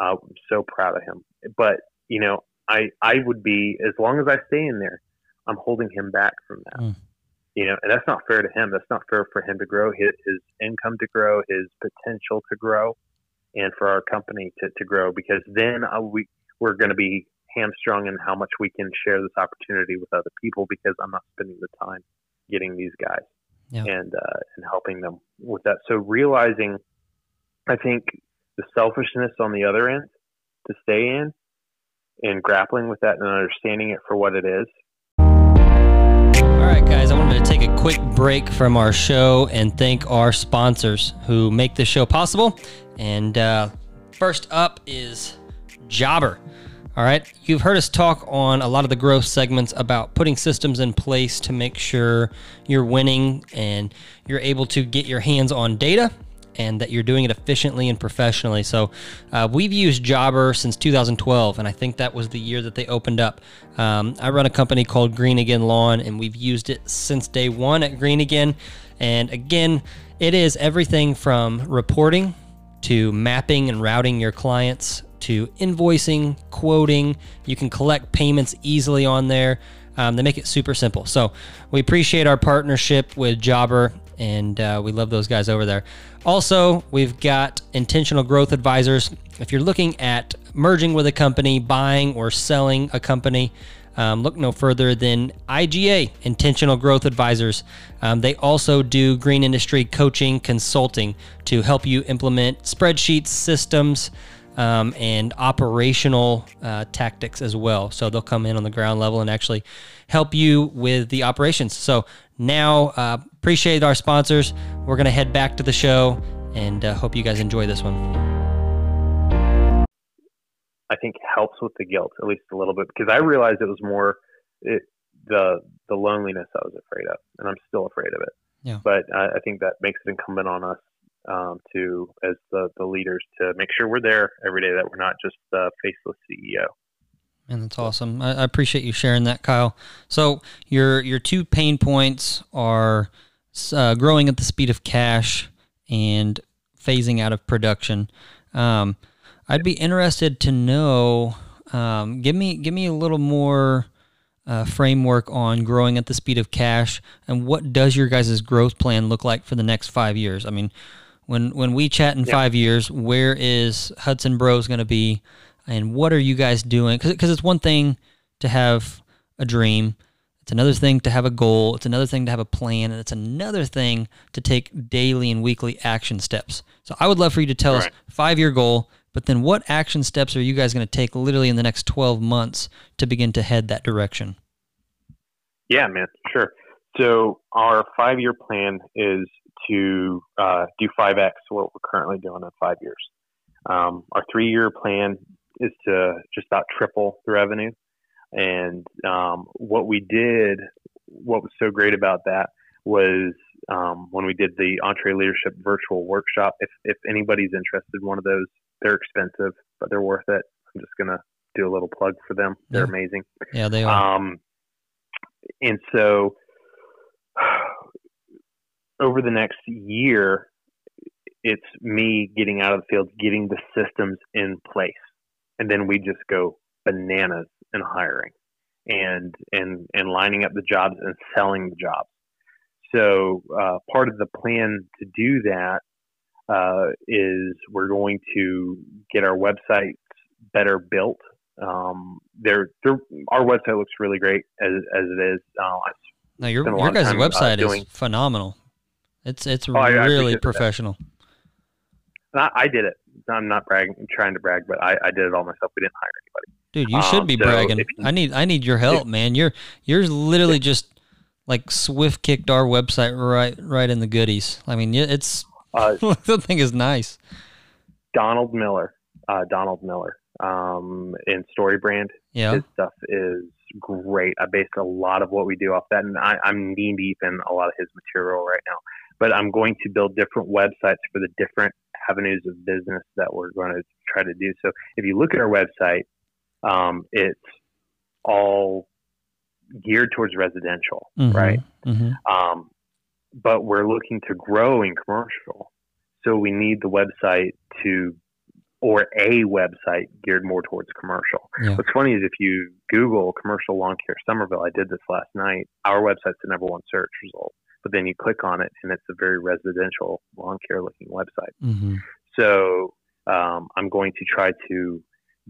Uh, I'm so proud of him. But you know, I I would be as long as I stay in there, I'm holding him back from that. Mm. You know, and that's not fair to him. That's not fair for him to grow his, his income to grow, his potential to grow, and for our company to, to grow. Because then uh, we we're going to be hamstrung in how much we can share this opportunity with other people because I'm not spending the time getting these guys yeah. and uh, and helping them with that. So realizing, I think the selfishness on the other end to stay in and grappling with that and understanding it for what it is. All right, guys, I wanted to take a quick break from our show and thank our sponsors who make this show possible. And uh, first up is Jobber. All right. You've heard us talk on a lot of the growth segments about putting systems in place to make sure you're winning and you're able to get your hands on data and that you're doing it efficiently and professionally. So, uh, we've used Jobber since 2012, and I think that was the year that they opened up. Um, I run a company called Green Again Lawn, and we've used it since day one at Green Again. And again, it is everything from reporting to mapping and routing your clients to invoicing, quoting. You can collect payments easily on there. Um, they make it super simple. So we appreciate our partnership with Jobber, and uh, we love those guys over there. Also, we've got intentional growth advisors. If you're looking at merging with a company, buying or selling a company, um, look no further than IGA, Intentional Growth Advisors. Um, they also do green industry coaching consulting to help you implement spreadsheets, systems, um, and operational uh, tactics as well. So they'll come in on the ground level and actually help you with the operations. So now, uh, appreciate our sponsors. We're going to head back to the show and uh, hope you guys enjoy this one. I think helps with the guilt at least a little bit because I realized it was more it, the the loneliness I was afraid of, and I'm still afraid of it. Yeah. But I think that makes it incumbent on us um, to as the, the leaders to make sure we're there every day that we're not just the faceless CEO. And that's awesome. I, I, appreciate you sharing that, Kyle. So your your two pain points are uh, growing at the speed of cash and phasing out of production. Um, I'd be interested to know. Um, give me give me a little more uh, framework on growing at the speed of cash, and what does your guys' growth plan look like for the next five years? I mean, when when we chat in yeah. five years, where is Hudson Bros going to be, and what are you guys doing? Because it's one thing to have a dream, it's another thing to have a goal, it's another thing to have a plan, and it's another thing to take daily and weekly action steps. So I would love for you to tell right. us five year goal, but then what action steps are you guys going to take literally in the next twelve months to begin to head that direction? Yeah, man, sure. So our five year plan is to uh, do 5x what we're currently doing in five years. Um, our three year plan is to just about triple the revenue. And um, what we did, what was so great about that was um, when we did the EntreLeadership virtual workshop. If, if anybody's interested in one of those, they're expensive, but they're worth it. I'm just going to do a little plug for them. They're yeah. amazing. Yeah, they are. Um, and so over the next year, it's me getting out of the field, getting the systems in place, and then we just go bananas in hiring and and and lining up the jobs and selling the jobs. So uh, part of the plan to do that uh, is we're going to get our website better built. Um, they're, they're, our website looks really great as, as it is. Uh, I No, your your guys' uh, website is phenomenal. It's it's oh, really professional. I, I, did it. I'm not bragging, I'm trying to brag, but I, I did it all myself. We didn't hire anybody. Dude, you should um, be so bragging. You, I need I need your help, if, man. You're you're literally just like swift kicked our website right right in the goodies. I mean, it's uh, the thing is nice. Donald Miller, uh, Donald Miller, um, in StoryBrand. Yeah, his stuff is great. I based a lot of what we do off that, and I, I'm knee deep in a lot of his material right now. But I'm going to build different websites for the different avenues of business that we're going to try to do. So if you look at our website, um, it's all geared towards residential, mm-hmm, right? Mm-hmm. Um, but we're looking to grow in commercial. So we need the website to, or a website geared more towards commercial. Yeah. What's funny is if you Google commercial lawn care Summerville, I did this last night, our website's the number one search result. But then you click on it and it's a very residential lawn care looking website. Mm-hmm. So um, I'm going to try to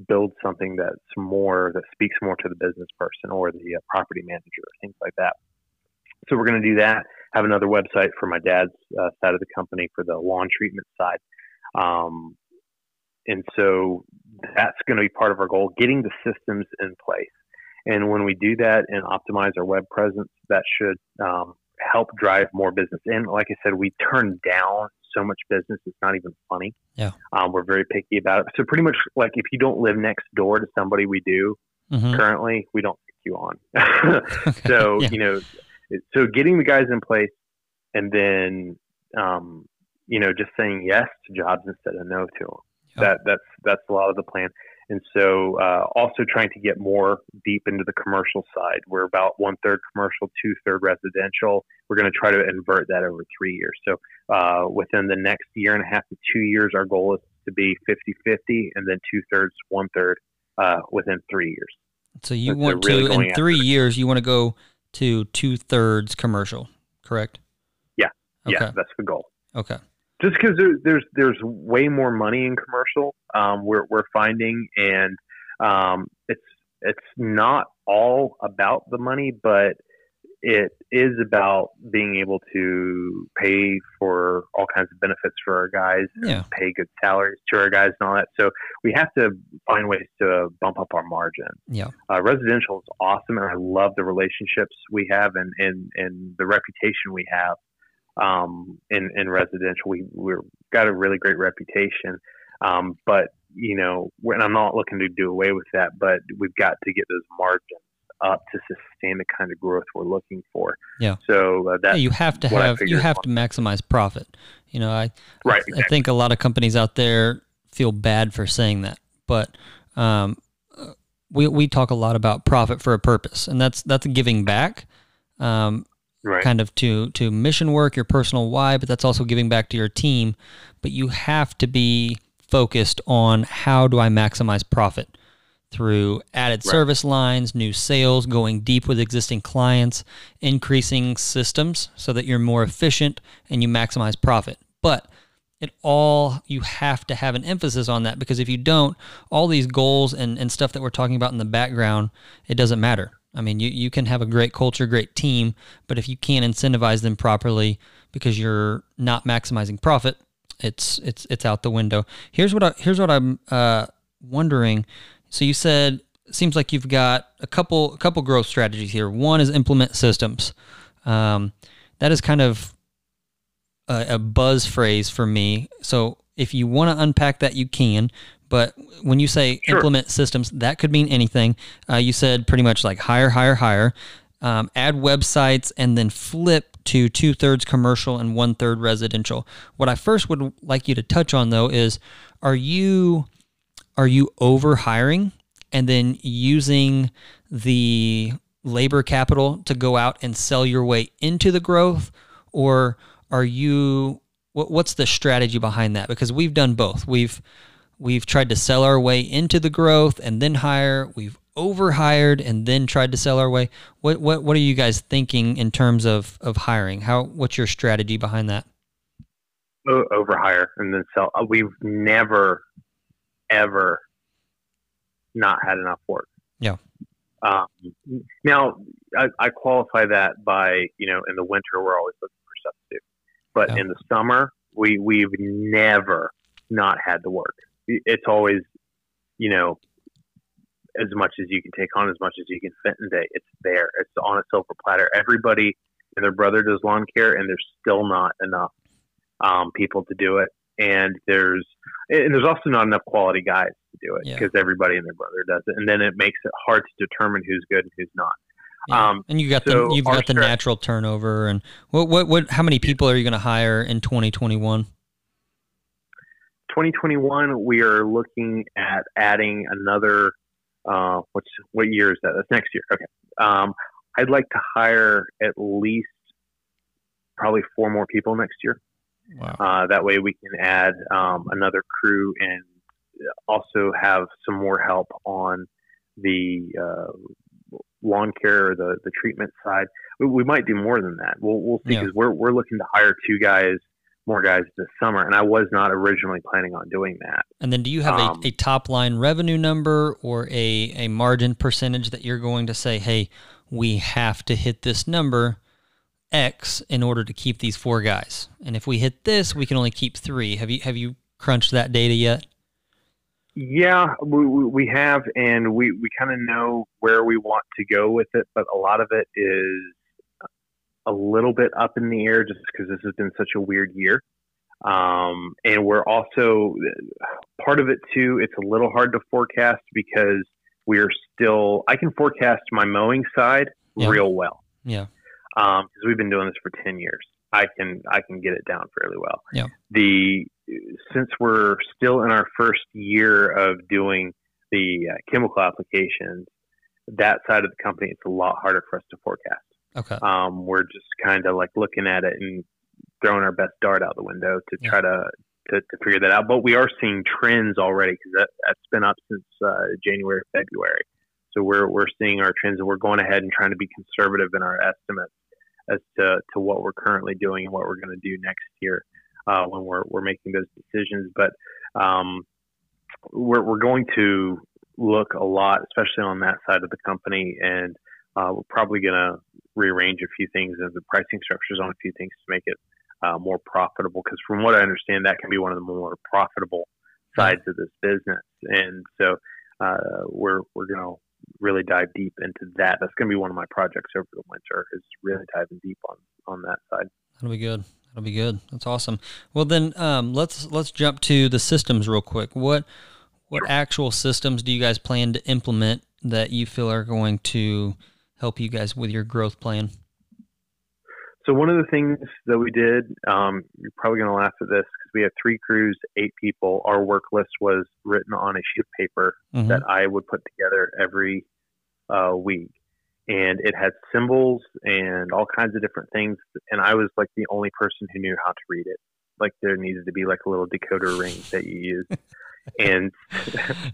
build something that's more that speaks more to the business person or the uh, property manager, things like that. So we're going to do that. Have another website for my dad's uh, side of the company for the lawn treatment side, um, and so that's going to be part of our goal: getting the systems in place. And when we do that and optimize our web presence, that should um, help drive more business. And like I said, we turn down so much business. It's not even funny. Yeah. Um, we're very picky about it. So pretty much like if you don't live next door to somebody we do mm-hmm. currently, we don't pick you on. so, yeah. you know, so getting the guys in place and then, um, you know, just saying yes to jobs instead of no to them. Yep. That that's that's a lot of the plan. And so, uh, also trying to get more deep into the commercial side. We're about one third commercial, two third residential. We're going to try to invert that over three years. So, uh, within the next year and a half to two years, our goal is to be 50 50 and then two thirds, one third uh, within three years. So, you want to, in three years, you want to go to two thirds commercial, correct? Yeah. Okay. Yeah, that's the goal. Okay just because there, there's there's way more money in commercial. Um, we're we're finding, and um, it's it's not all about the money, but it is about being able to pay for all kinds of benefits for our guys, yeah. pay good salaries to our guys, and all that. So we have to find ways to bump up our margin. Yeah, uh, residential is awesome, and I love the relationships we have and and and the reputation we have um, in, in residential. We, we've got a really great reputation. Um, but, you know, and I'm not looking to do away with that, but we've got to get those margins up to sustain the kind of growth we're looking for. Yeah. So uh, that yeah, you have to have you have to maximize profit. You know, I right. I, exactly. I, think a lot of companies out there feel bad for saying that, but um, we we talk a lot about profit for a purpose, and that's that's giving back. Um, right. kind of to to mission work, your personal why, but that's also giving back to your team. But you have to be focused on how do I maximize profit through added right. service lines, new sales, going deep with existing clients, increasing systems so that you're more efficient and you maximize profit. But it all you have to have an emphasis on that because if you don't, all these goals and, and stuff that we're talking about in the background, it doesn't matter. I mean, you, you can have a great culture, great team, but if you can't incentivize them properly because you're not maximizing profit, it's it's it's out the window. Here's what I here's what I'm uh, wondering. So you said seems like you've got a couple a couple growth strategies here. One is implement systems. Um, that is kind of a, a buzz phrase for me. So if you want to unpack that, you can. But when you say sure. implement systems, that could mean anything. Uh, you said pretty much like hire, hire, hire, um, add websites, and then flip to two thirds commercial and one third residential. What I first would like you to touch on though is, are you are you over hiring and then using the labor capital to go out and sell your way into the growth, or are you what's the strategy behind that? Because we've done both. We've We've tried to sell our way into the growth and then hire. We've overhired and then tried to sell our way. What what what are you guys thinking in terms of of hiring? How what's your strategy behind that? Overhire and then sell. Uh, we've never ever not had enough work. Yeah. Um, now, I, I, qualify that by you know in the winter we're always looking for do, but yeah. in the summer we we've never not had to work. It's always you know as much as you can take on, as much as you can fit in day. It's there. It's on a silver platter. Everybody and their brother does lawn care, and there's still not enough um, people to do it. And there's and there's also not enough quality guys to do it because yeah. everybody and their brother does it, and then it makes it hard to determine who's good and who's not. Yeah. Um, and you got so the you've got the natural turnover, and what what what? How many people are you going to hire in 2021? 2021, we are looking at adding another. Uh, what's what year is that? That's next year. Okay. Um, I'd like to hire at least probably four more people next year. Wow. Uh, that way we can add um, another crew and also have some more help on the uh, lawn care or the, the treatment side. We, we, might do more than that. We'll, we'll see because yeah. we're, we're looking to hire two guys, more guys this summer. And I was not originally planning on doing that. And then do you have um, a, a top line revenue number or a, a margin percentage that you're going to say, hey, we have to hit this number X in order to keep these four guys. And if we hit this, we can only keep three. Have you have you crunched that data yet? Yeah, we, we have, and we, we kind of know where we want to go with it, but a lot of it is a little bit up in the air just because this has been such a weird year. Um, and we're also part of it too. It's a little hard to forecast because we are still. I can forecast my mowing side yeah. real well. Yeah because um, we've been doing this for 10 years. I can I can get it down fairly well. Yeah. The since we're still in our first year of doing the uh, chemical applications, that side of the company it's a lot harder for us to forecast. Okay. Um, we're just kind of like looking at it and throwing our best dart out the window to yeah. try to, to, to figure that out. But we are seeing trends already because that, that's been up since uh, January, February. So we're we're seeing our trends and we're going ahead and trying to be conservative in our estimates as to, to what we're currently doing and what we're going to do next year uh, when we're, we're making those decisions. But um, we're, we're going to look a lot, especially on that side of the company, and uh, we're probably going to rearrange a few things in the pricing structures on a few things to make it uh, more profitable. Because from what I understand, that can be one of the more profitable sides of this business, and so uh, we're we're going to really dive deep into that. That's going to be one of my projects over the winter is really diving deep on on that side. That'll be good. That'll be good. That's awesome. Well, then um, let's let's jump to the systems real quick. What what actual systems do you guys plan to implement that you feel are going to help you guys with your growth plan? So one of the things that we did, um, you're probably going to laugh at this because we had three crews, eight people. Our work list was written on a sheet of paper mm-hmm. that I would put together every uh, week, and it had symbols and all kinds of different things. And I was like the only person who knew how to read it. Like there needed to be like a little decoder ring that you use. and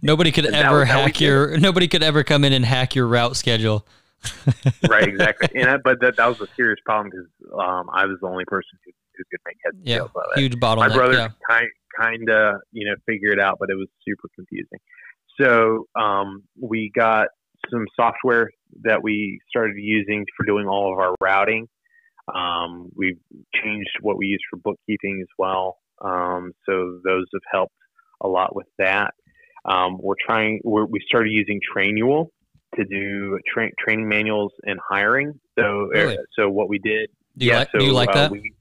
nobody could ever hack your nobody could ever come in and hack your route schedule right, exactly. And I, but that, that was a serious problem because um, I was the only person who, who could make heads and yeah, tails of it. Huge bottleneck. My brother yeah. kind kind of you know figure it out, but it was super confusing. So um, we got some software that we started using for doing all of our routing. Um, we've changed what we use for bookkeeping as well. Um, so those have helped a lot with that. Um, we're trying. We're, we started using Trainual to do tra- training manuals and hiring. So, uh, really? so what we did. Do you, yeah, like, so, do you like uh, that? We,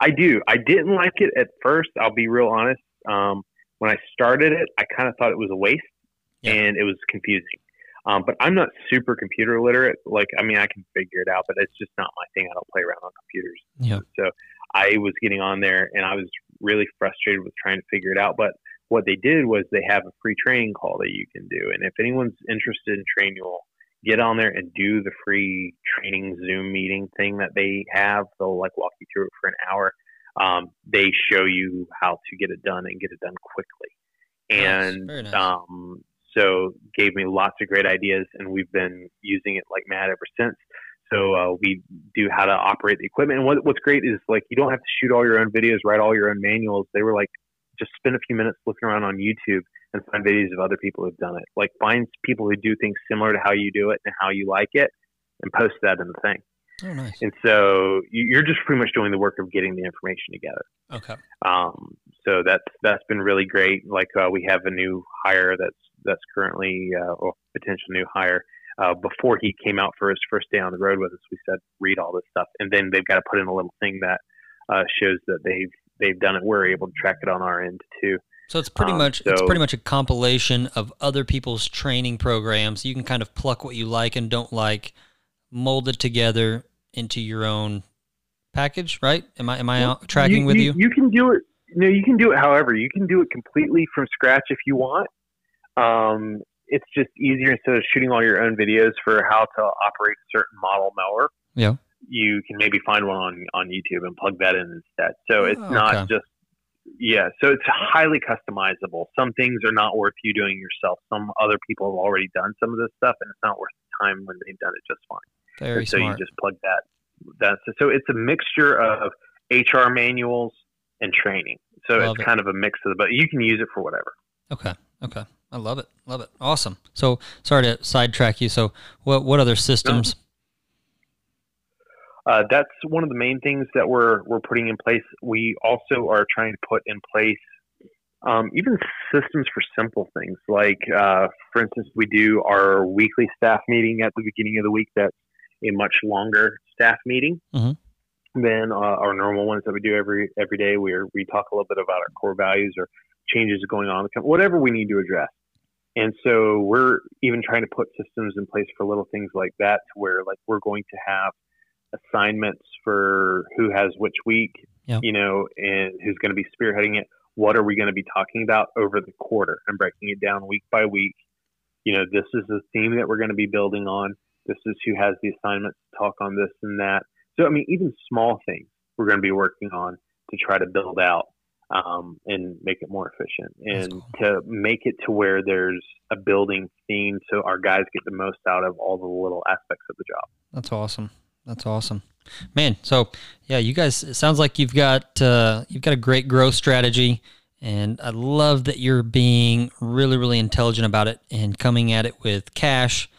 I do. I didn't like it at first. I'll be real honest. Um, when I started it, I kind of thought it was a waste yeah. and it was confusing. Um, but I'm not super computer literate. Like, I mean, I can figure it out, but it's just not my thing. I don't play around on computers. Yeah. So I was getting on there and I was really frustrated with trying to figure it out. But what they did was they have a free training call that you can do. And if anyone's interested in Trainual, get on there and do the free training Zoom meeting thing that they have. They'll like walk you through it for an hour. Um, they show you how to get it done and get it done quickly. And nice. Nice. Um, so gave me lots of great ideas, and we've been using it like mad ever since. So uh, we do how to operate the equipment. And what, what's great is like you don't have to shoot all your own videos, write all your own manuals. They were like just spend a few minutes looking around on YouTube and find videos of other people who've done it. Like find people who do things similar to how you do it and how you like it, and post that in the thing. Oh, nice. And so you're just pretty much doing the work of getting the information together. Okay. Um, so that's that's been really great. Like uh, we have a new hire that's that's currently uh, or potential new hire. Uh, before he came out for his first day on the road with us, we said read all this stuff, and then they've got to put in a little thing that uh, shows that they've they've done it. We're able to track it on our end too. So it's pretty Um, much it's pretty much a compilation of other people's training programs. You can kind of pluck what you like and don't like, mold it together into your own package, right? Am I am I uh, tracking with you? You can do it. No, you can do it. However, you can do it completely from scratch if you want. Um, it's just easier instead of shooting all your own videos for how to operate a certain model mower. Yeah. You can maybe find one on on YouTube and plug that in instead. So it's Oh, not okay. just yeah. So it's highly customizable. Some things are not worth you doing yourself. Some other people have already done some of this stuff, and it's not worth the time when they've done it just fine. Very And so smart. you just plug that. That's so it's a mixture of HR manuals and training. So Love it's it. kind of a mix of the, but you can use it for whatever. Okay. Okay. I love it. Love it. Awesome. So sorry to sidetrack you. So what what other systems? Uh, that's one of the main things that we're we're putting in place. We also are trying to put in place um, even systems for simple things. Like, uh, for instance, we do our weekly staff meeting at the beginning of the week. That's a much longer staff meeting Mhm. than uh, our normal ones that we do every every day. Where we talk a little bit about our core values or changes going on, in the company, whatever we need to address. And so we're even trying to put systems in place for little things like that, to where like we're going to have assignments for who has which week, Yeah. you know, and who's going to be spearheading it. What are we going to be talking about over the quarter and breaking it down week by week? You know, this is the theme that we're going to be building on. This is who has the assignments to talk on this and that. So, I mean, even small things we're going to be working on to try to build out um, and make it more efficient and to make it to where there's a building theme so our guys get the most out of all the little aspects of the job. That's awesome. That's awesome, man. So yeah, you guys. It sounds like you've got uh, you've got a great growth strategy, and I love that you're being really really intelligent about it and coming at it with cash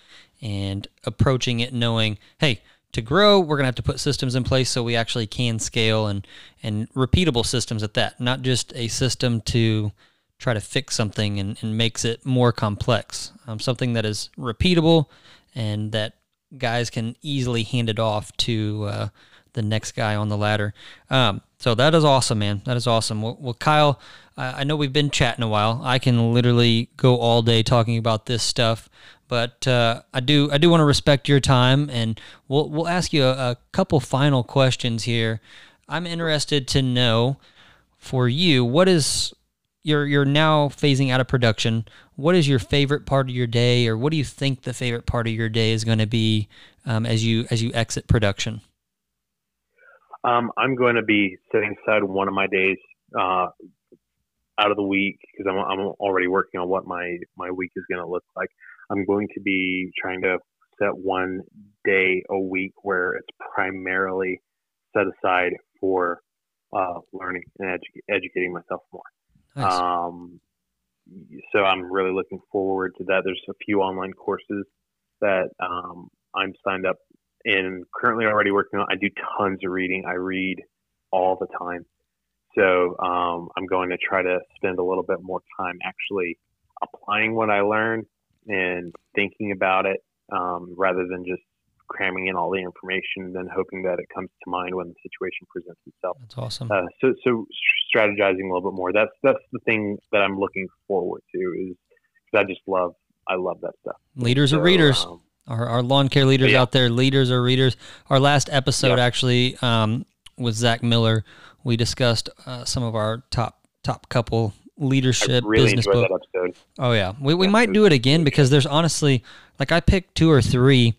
and approaching it knowing, hey, to grow, we're gonna have to put systems in place so we actually can scale and and repeatable systems at that, not just a system to try to fix something and, and makes it more complex. Um, something that is repeatable and that guys can easily hand it off to uh, the next guy on the ladder. Um, so that is awesome, man. That is awesome. Well, well Kyle, I I know we've been chatting a while. I can literally go all day talking about this stuff, but uh, I do I do want to respect your time, and we'll we'll ask you a, a couple final questions here. I'm interested to know for you what is you're you're now phasing out of production. What is your favorite part of your day, or what do you think the favorite part of your day is going to be um, as you as you exit production? Um, I'm going to be setting aside one of my days uh, out of the week because I'm, I'm already working on what my, my week is going to look like. I'm going to be trying to set one day a week where it's primarily set aside for uh, learning and edu- educating myself more. Nice. Um, so I'm really looking forward to that. There's a few online courses that um, I'm signed up and currently already working on. I do tons of reading. I read all the time. So um, I'm going to try to spend a little bit more time actually applying what I learn and thinking about it um, rather than just cramming in all the information and then hoping that it comes to mind when the situation presents itself. That's awesome. Uh, so, so strategizing a little bit more. That's that's the thing that I'm looking forward to. Is 'cause I just love I love that stuff. Leaders So, are readers. um, our, our lawn care leaders Yeah. out there, leaders are readers. Our last episode Yeah. actually um, with Zach Miller, we discussed uh, some of our top top couple leadership really business book. that episode. Oh yeah, we we Yeah, might do it again because there's honestly like I picked two or three,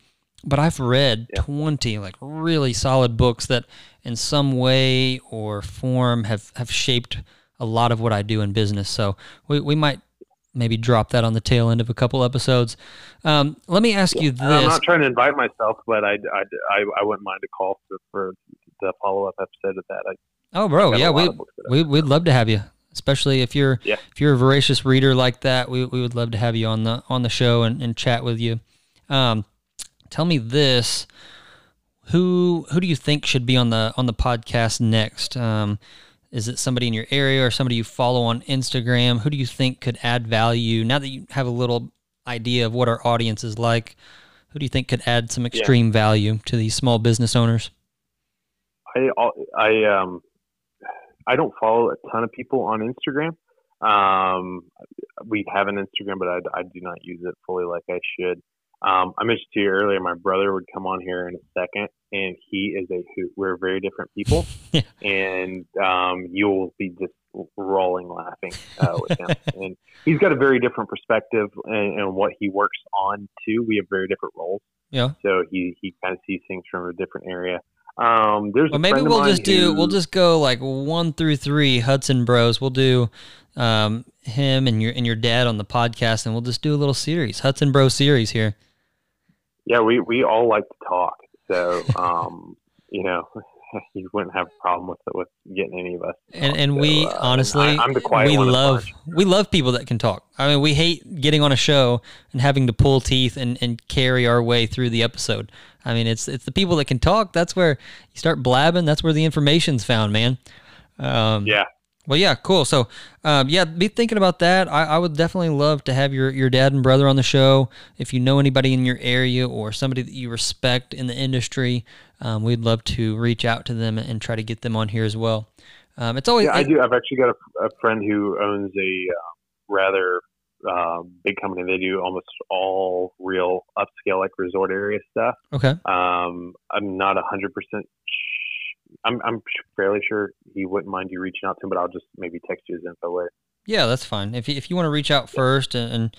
but I've read Yeah. twenty like really solid books that in some way or form have have shaped a lot of what I do in business. So we we might maybe drop that on the tail end of a couple episodes. Um, let me ask you this. I'm not trying to invite myself, but I, I, I, I wouldn't mind a call for, for the follow up episode of that. I Oh, bro, yeah, we of books that I- we we'd love to have you. especially if you're Yeah. if you're a voracious reader like that. We, we would love to have you on the on the show and, and chat with you. Um, tell me this: who who do you think should be on the on the podcast next? Um, is it somebody in your area or somebody you follow on Instagram? Who do you think could add value now that you have a little idea of what our audience is like? Who do you think could add some extreme value to these small business owners? I I um I don't follow a ton of people on Instagram. Um, we have an Instagram, but I, I do not use it fully like I should. Um, I mentioned to you earlier, my brother would come on here in a second, and he is a hoot. We're very different people, Yeah. and um, you'll be just rolling laughing uh, with him. and he's got a very different perspective and, and what he works on too. We have very different roles, Yeah. so he he kind of sees things from a different area. Um, there's Well, a maybe we'll just do who- we'll just go like one through three Hudson Bros. We'll do um, him and your and your dad on the podcast, and we'll just do a little series Hudson Bro series here. Yeah, we we all like to talk, so um, you know, you wouldn't have a problem with with getting any of us. And and So, we uh, honestly, I, am the quiet we love we love people that can talk. I mean, we hate getting on a show and having to pull teeth and, and carry our way through the episode. I mean, it's it's the people that can talk. That's where you start blabbing. That's where the information's found, man. Um, Yeah, Well, yeah, cool. So, um, yeah, be thinking about that. I, I would definitely love to have your, your dad and brother on the show. If you know anybody in your area or somebody that you respect in the industry, um, we'd love to reach out to them and try to get them on here as well. Um, it's always yeah, I do. I've actually got a, a friend who owns a uh, rather uh, big company. They do almost all real upscale like resort area stuff. okay. Um, I'm not a hundred percent. I'm I'm fairly sure he wouldn't mind you reaching out to him, but I'll just maybe text you his info later. Yeah, that's fine. If you, if you want to reach out first and, and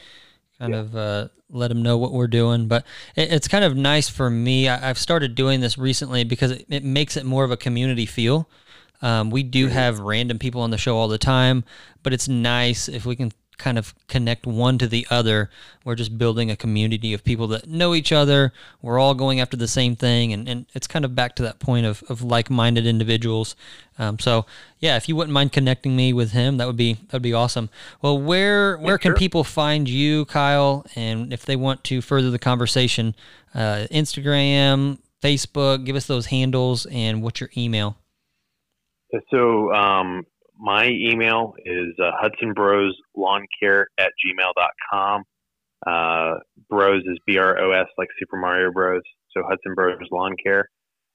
kind Yeah. of uh, let them know what we're doing, but it, it's kind of nice for me. I, I've started doing this recently because it, it makes it more of a community feel. Um, we do have random people on the show all the time, but it's nice if we can kind of connect one to the other. We're just building a community of people that know each other. We're all going after the same thing, and, and it's kind of back to that point of, of like minded individuals. Um, so yeah, if you wouldn't mind connecting me with him, that would be that would be awesome. Well, where where can sure. people find you, Kyle? And if they want to further the conversation, uh, Instagram, Facebook, give us those handles and what's your email. So um, my email is uh, Care at gmail.com. Uh, Bros is B R O S like Super Mario Bros. So Hudson Bros Lawn Care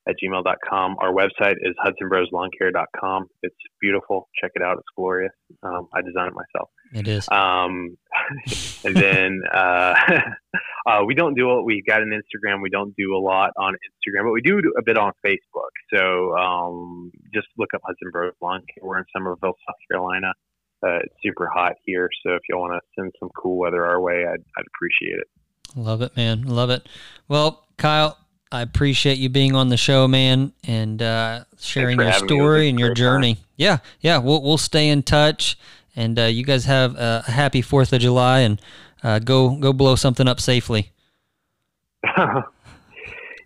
at gmail.com. Our website is hudsonbroslawncare.com. It's beautiful. Check it out. It's glorious. Um, I designed it myself. It is. Um, and then uh, uh, we don't do it. We've got an Instagram. We don't do a lot on Instagram, but we do a bit on Facebook. So um, just look up Hudson Bros Lawn Care. We're in Summerville, South Carolina. Uh, it's super hot here, so if y'all want to send some cool weather our way, I'd, I'd appreciate it. Love it, man. Love it. Well, Kyle, I appreciate you being on the show, man, and uh, sharing your having me. It was story and your great time. journey. Yeah, yeah. We'll we'll stay in touch, and uh, you guys have a happy Fourth of July, and uh, go go blow something up safely.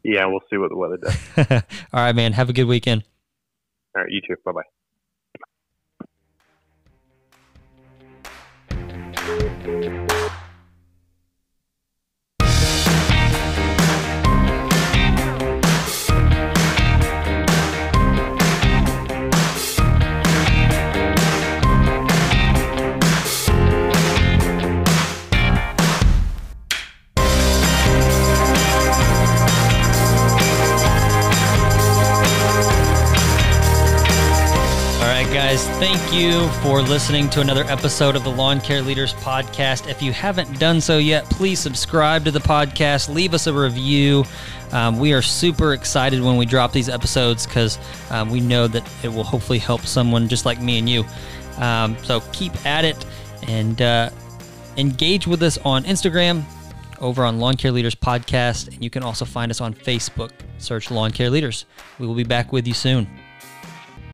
yeah, we'll see what the weather does. All right, man. Have a good weekend. All right, you too. Bye bye. All right, guys, thank you for listening to another episode of the Lawn Care Leaders Podcast. If you haven't done so yet, please subscribe to the podcast, leave us a review. Um, we are super excited when we drop these episodes because um, we know that it will hopefully help someone just like me and you. Um, so keep at it and uh, engage with us on Instagram over on Lawn Care Leaders Podcast. And you can also find us on Facebook. Search Lawn Care Leaders. We will be back with you soon.